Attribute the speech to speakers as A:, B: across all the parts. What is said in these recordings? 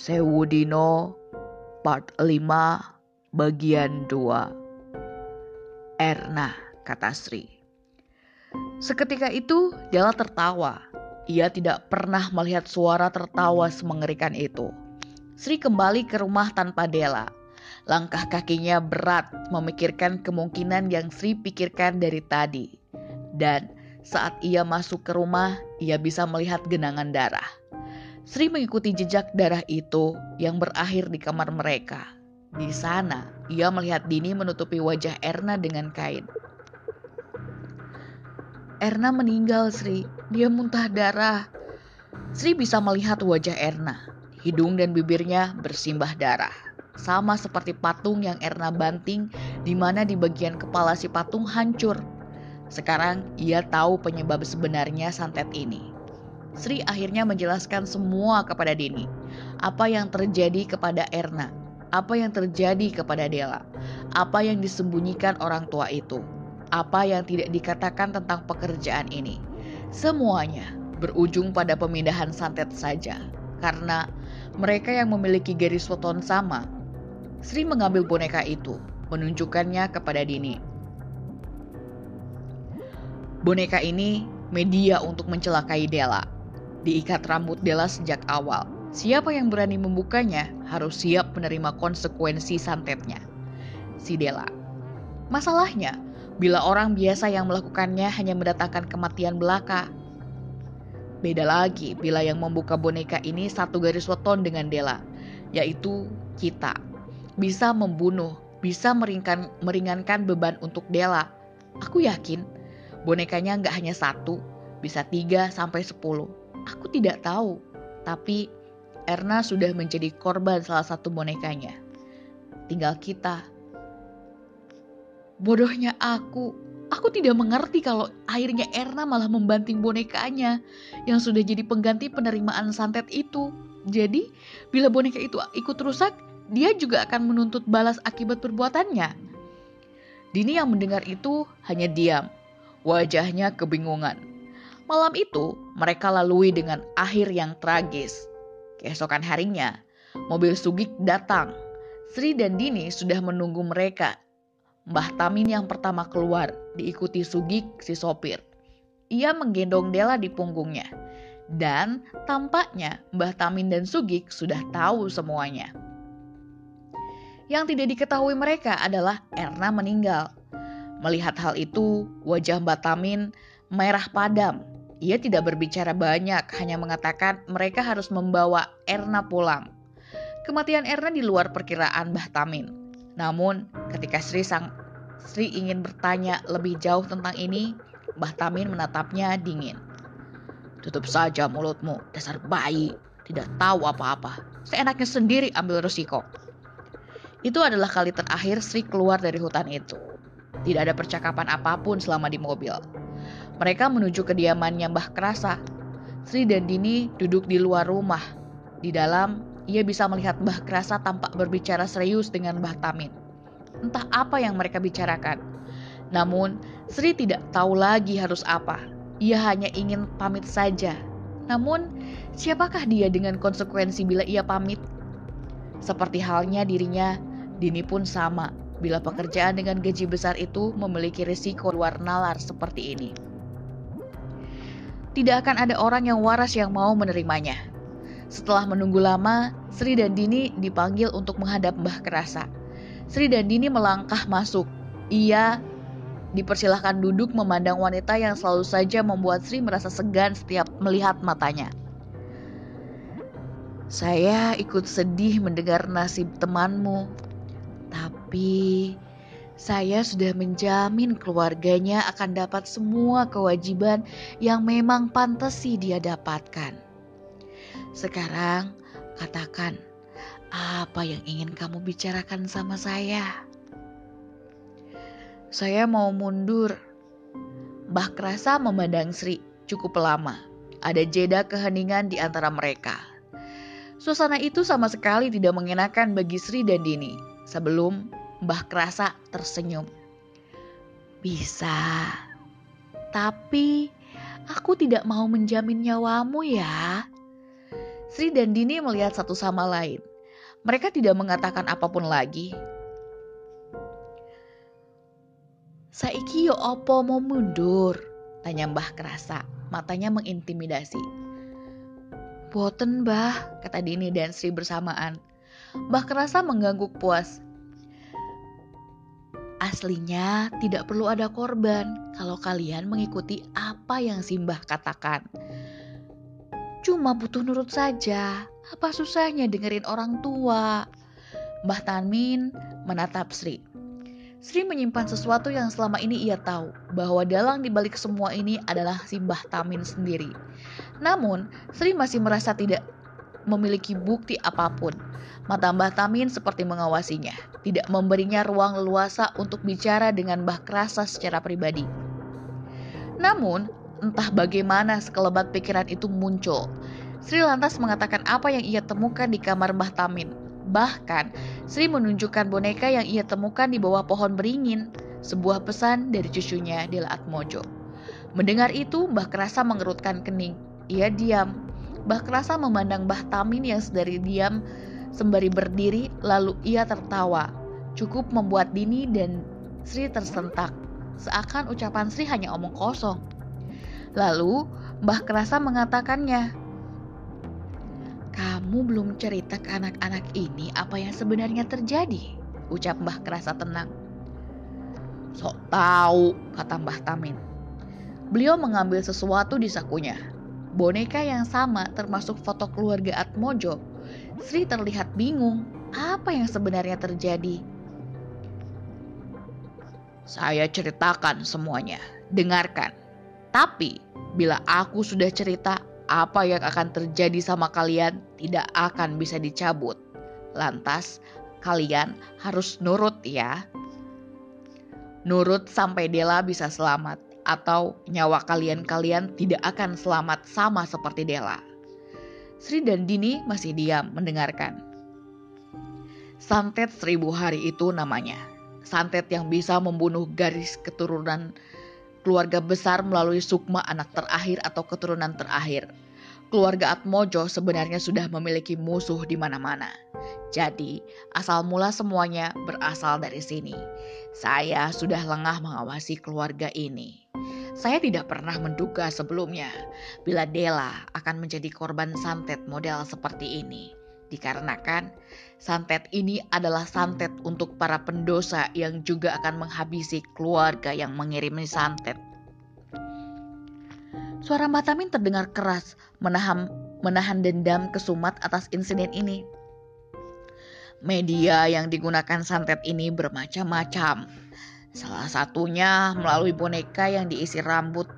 A: Sewudino part 5 bagian 2 Erna kata Sri Seketika itu Della tertawa. Ia tidak pernah melihat suara tertawa semengerikan itu. Sri kembali ke rumah tanpa Della Langkah kakinya berat memikirkan kemungkinan yang Sri pikirkan dari tadi. Dan saat ia masuk ke rumah, ia bisa melihat genangan darah Sri mengikuti jejak darah itu yang berakhir di kamar mereka. Di sana, ia melihat Dini menutupi wajah Erna dengan kain. Erna meninggal, Sri. Dia muntah darah. Sri bisa melihat wajah Erna. Hidung dan bibirnya bersimbah darah. Sama seperti patung yang Erna banting di mana di bagian kepala si patung hancur. Sekarang ia tahu penyebab sebenarnya santet ini. Sri akhirnya menjelaskan semua kepada Dini. Apa yang terjadi kepada Erna, apa yang terjadi kepada Dela, apa yang disembunyikan orang tua itu, apa yang tidak dikatakan tentang pekerjaan ini. Semuanya berujung pada pemindahan santet saja, karena mereka yang memiliki garis weton sama. Sri mengambil boneka itu, menunjukkannya kepada Dini. Boneka ini media untuk mencelakai Dela diikat rambut Della sejak awal. Siapa yang berani membukanya harus siap menerima konsekuensi santetnya. Si Della. Masalahnya, bila orang biasa yang melakukannya hanya mendatangkan kematian belaka. Beda lagi bila yang membuka boneka ini satu garis weton dengan Della, yaitu kita. Bisa membunuh, bisa meringankan, meringankan beban untuk Della. Aku yakin bonekanya nggak hanya satu, bisa tiga sampai sepuluh. Aku tidak tahu, tapi Erna sudah menjadi korban salah satu bonekanya. Tinggal kita. Bodohnya aku, aku tidak mengerti kalau akhirnya Erna malah membanting bonekanya yang sudah jadi pengganti penerimaan santet itu. Jadi, bila boneka itu ikut rusak, dia juga akan menuntut balas akibat perbuatannya. Dini yang mendengar itu hanya diam. Wajahnya kebingungan. Malam itu, mereka lalui dengan akhir yang tragis. Keesokan harinya, mobil Sugik datang. Sri dan Dini sudah menunggu mereka. Mbah Tamin yang pertama keluar, diikuti Sugik si sopir. Ia menggendong Dela di punggungnya. Dan tampaknya Mbah Tamin dan Sugik sudah tahu semuanya. Yang tidak diketahui mereka adalah Erna meninggal. Melihat hal itu, wajah Mbah Tamin merah padam ia tidak berbicara banyak, hanya mengatakan mereka harus membawa Erna pulang. Kematian Erna di luar perkiraan Mbah Tamin. Namun, ketika Sri sang Sri ingin bertanya lebih jauh tentang ini, Mbah Tamin menatapnya dingin. Tutup saja mulutmu, dasar bayi. Tidak tahu apa-apa. Seenaknya sendiri ambil resiko. Itu adalah kali terakhir Sri keluar dari hutan itu. Tidak ada percakapan apa pun selama di mobil. Mereka menuju kediamannya Mbah Kerasa. Sri dan Dini duduk di luar rumah. Di dalam, ia bisa melihat Mbah Kerasa tampak berbicara serius dengan Mbah Tamin. Entah apa yang mereka bicarakan. Namun, Sri tidak tahu lagi harus apa. Ia hanya ingin pamit saja. Namun, siapakah dia dengan konsekuensi bila ia pamit? Seperti halnya dirinya, Dini pun sama bila pekerjaan dengan gaji besar itu memiliki risiko luar nalar seperti ini tidak akan ada orang yang waras yang mau menerimanya. Setelah menunggu lama, Sri dan Dini dipanggil untuk menghadap Mbah Kerasa. Sri dan Dini melangkah masuk. Ia dipersilahkan duduk memandang wanita yang selalu saja membuat Sri merasa segan setiap melihat matanya. Saya ikut sedih mendengar nasib temanmu, tapi saya sudah menjamin keluarganya akan dapat semua kewajiban yang memang pantesi dia dapatkan. Sekarang, katakan apa yang ingin kamu bicarakan sama saya. Saya mau mundur. Mbah Krasa memandang Sri cukup lama. Ada jeda keheningan di antara mereka. Suasana itu sama sekali tidak mengenakan bagi Sri dan Dini. Sebelum Mbah Kerasa tersenyum. Bisa, tapi aku tidak mau menjamin nyawamu ya. Sri dan Dini melihat satu sama lain. Mereka tidak mengatakan apa pun lagi. Saiki yo opo mau mundur? Tanya Mbah Kerasa, matanya mengintimidasi. Boten mbah, kata Dini dan Sri bersamaan. Mbah Kerasa mengangguk puas. Aslinya tidak perlu ada korban kalau kalian mengikuti apa yang Simbah katakan. Cuma butuh nurut saja. Apa susahnya dengerin orang tua? Mbah Tamin menatap Sri. Sri menyimpan sesuatu yang selama ini ia tahu, bahwa dalang dibalik semua ini adalah Simbah Tamin sendiri. Namun, Sri masih merasa tidak memiliki bukti apa pun. Mata Mbah Tamin seperti mengawasinya, tidak memberinya ruang leluasa untuk bicara dengan Mbah Krasa secara pribadi. Namun, entah bagaimana sekelebat pikiran itu muncul. Sri lantas mengatakan apa yang ia temukan di kamar Mbah Tamin. Bahkan, Sri menunjukkan boneka yang ia temukan di bawah pohon beringin, sebuah pesan dari cucunya Dela Atmojo. Mendengar itu, Mbah Kerasa mengerutkan kening. Ia diam. Mbah Kerasa memandang Mbah Tamin yang sedari diam sembari berdiri, lalu ia tertawa. Cukup membuat Dini dan Sri tersentak. Seakan ucapan Sri hanya omong kosong. Lalu Mbah Kerasa mengatakannya, Kamu belum cerita ke anak-anak ini apa yang sebenarnya terjadi, ucap Mbah Kerasa tenang. Sok tahu, kata Mbah Tamin. Beliau mengambil sesuatu di sakunya. Boneka yang sama termasuk foto keluarga Atmojo. Sri terlihat bingung, apa yang sebenarnya terjadi? Saya ceritakan semuanya, dengarkan. Tapi bila aku sudah cerita apa yang akan terjadi sama kalian tidak akan bisa dicabut. Lantas kalian harus nurut ya. Nurut sampai Dela bisa selamat atau nyawa kalian-kalian tidak akan selamat sama seperti Dela. Sri dan Dini masih diam mendengarkan. Santet seribu hari itu namanya. Santet yang bisa membunuh garis keturunan keluarga besar melalui sukma anak terakhir atau keturunan terakhir. Keluarga Atmojo sebenarnya sudah memiliki musuh di mana-mana. Jadi, asal mula semuanya berasal dari sini. Saya sudah lengah mengawasi keluarga ini. Saya tidak pernah menduga sebelumnya bila Dela akan menjadi korban santet model seperti ini. Dikarenakan santet ini adalah santet untuk para pendosa yang juga akan menghabisi keluarga yang mengirimi santet. Suara Mbak Tamin terdengar keras, menahan, menahan dendam kesumat atas insiden ini. Media yang digunakan santet ini bermacam-macam. Salah satunya melalui boneka yang diisi rambut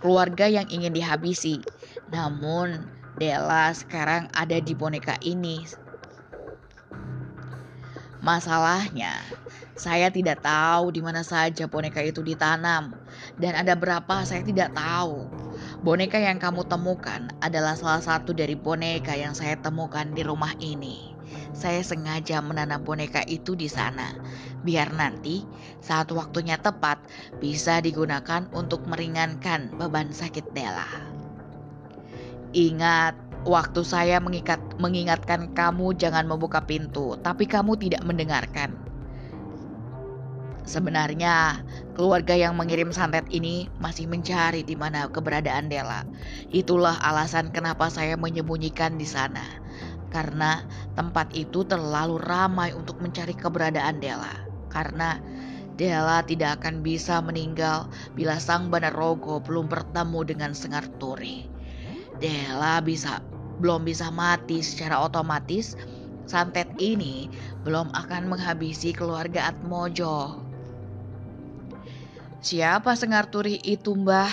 A: keluarga yang ingin dihabisi. Namun, Della sekarang ada di boneka ini. Masalahnya, saya tidak tahu di mana saja boneka itu ditanam dan ada berapa saya tidak tahu. Boneka yang kamu temukan adalah salah satu dari boneka yang saya temukan di rumah ini. Saya sengaja menanam boneka itu di sana, biar nanti saat waktunya tepat bisa digunakan untuk meringankan beban sakit Della. Ingat, waktu saya mengikat, mengingatkan kamu jangan membuka pintu, tapi kamu tidak mendengarkan. Sebenarnya, keluarga yang mengirim santet ini masih mencari di mana keberadaan Dela. Itulah alasan kenapa saya menyembunyikan di sana. Karena tempat itu terlalu ramai untuk mencari keberadaan Dela. Karena Dela tidak akan bisa meninggal bila Sang Banarogo belum bertemu dengan Sengar Turi. Dela bisa belum bisa mati secara otomatis, santet ini belum akan menghabisi keluarga Atmojo. Siapa Sengar Turi itu, Mbah?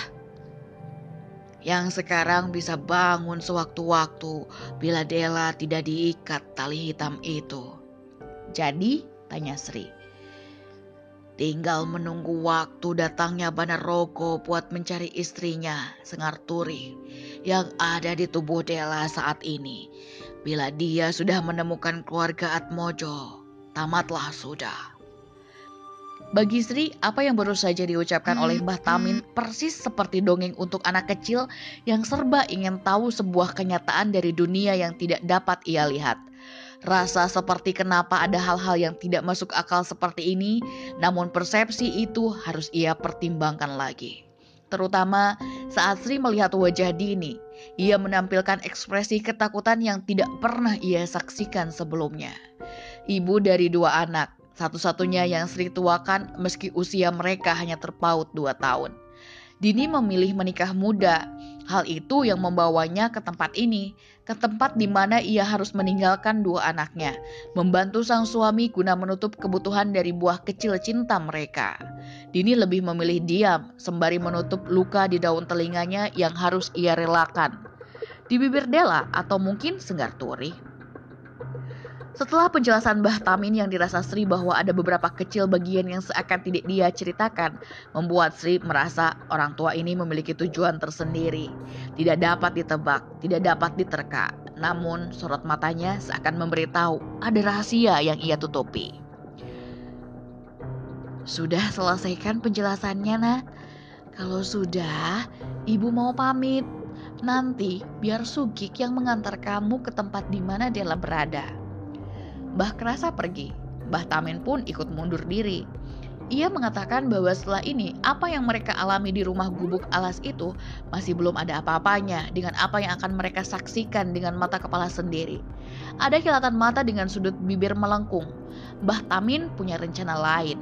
A: Yang sekarang bisa bangun sewaktu-waktu bila Dela tidak diikat tali hitam itu. Jadi, tanya Sri. Tinggal menunggu waktu datangnya Banaroko buat mencari istrinya, Sengar Turi yang ada di tubuh Dela saat ini. Bila dia sudah menemukan keluarga Atmojo, tamatlah sudah. Bagi Sri, apa yang baru saja diucapkan oleh Mbah Tamin persis seperti dongeng untuk anak kecil yang serba ingin tahu sebuah kenyataan dari dunia yang tidak dapat ia lihat. Rasa seperti kenapa ada hal-hal yang tidak masuk akal seperti ini, namun persepsi itu harus ia pertimbangkan lagi. Terutama saat Sri melihat wajah Dini, ia menampilkan ekspresi ketakutan yang tidak pernah ia saksikan sebelumnya. Ibu dari dua anak, satu-satunya yang Sri tuakan meski usia mereka hanya terpaut dua tahun. Dini memilih menikah muda. Hal itu yang membawanya ke tempat ini, ke tempat di mana ia harus meninggalkan dua anaknya, membantu sang suami guna menutup kebutuhan dari buah kecil cinta mereka. Dini lebih memilih diam, sembari menutup luka di daun telinganya yang harus ia relakan. Di bibir Dela atau mungkin Senggar Turi. Setelah penjelasan Mbah Tamin yang dirasa Sri bahwa ada beberapa kecil bagian yang seakan tidak dia ceritakan, membuat Sri merasa orang tua ini memiliki tujuan tersendiri. Tidak dapat ditebak, tidak dapat diterka. Namun sorot matanya seakan memberitahu ada rahasia yang ia tutupi. Sudah selesaikan penjelasannya, nak? Kalau sudah, ibu mau pamit. Nanti biar Sugik yang mengantar kamu ke tempat di mana Dela berada. Mbah Kerasa pergi. Mbah Tamin pun ikut mundur diri. Ia mengatakan bahwa setelah ini apa yang mereka alami di rumah gubuk alas itu masih belum ada apa-apanya dengan apa yang akan mereka saksikan dengan mata kepala sendiri. Ada kilatan mata dengan sudut bibir melengkung. Mbah Tamin punya rencana lain.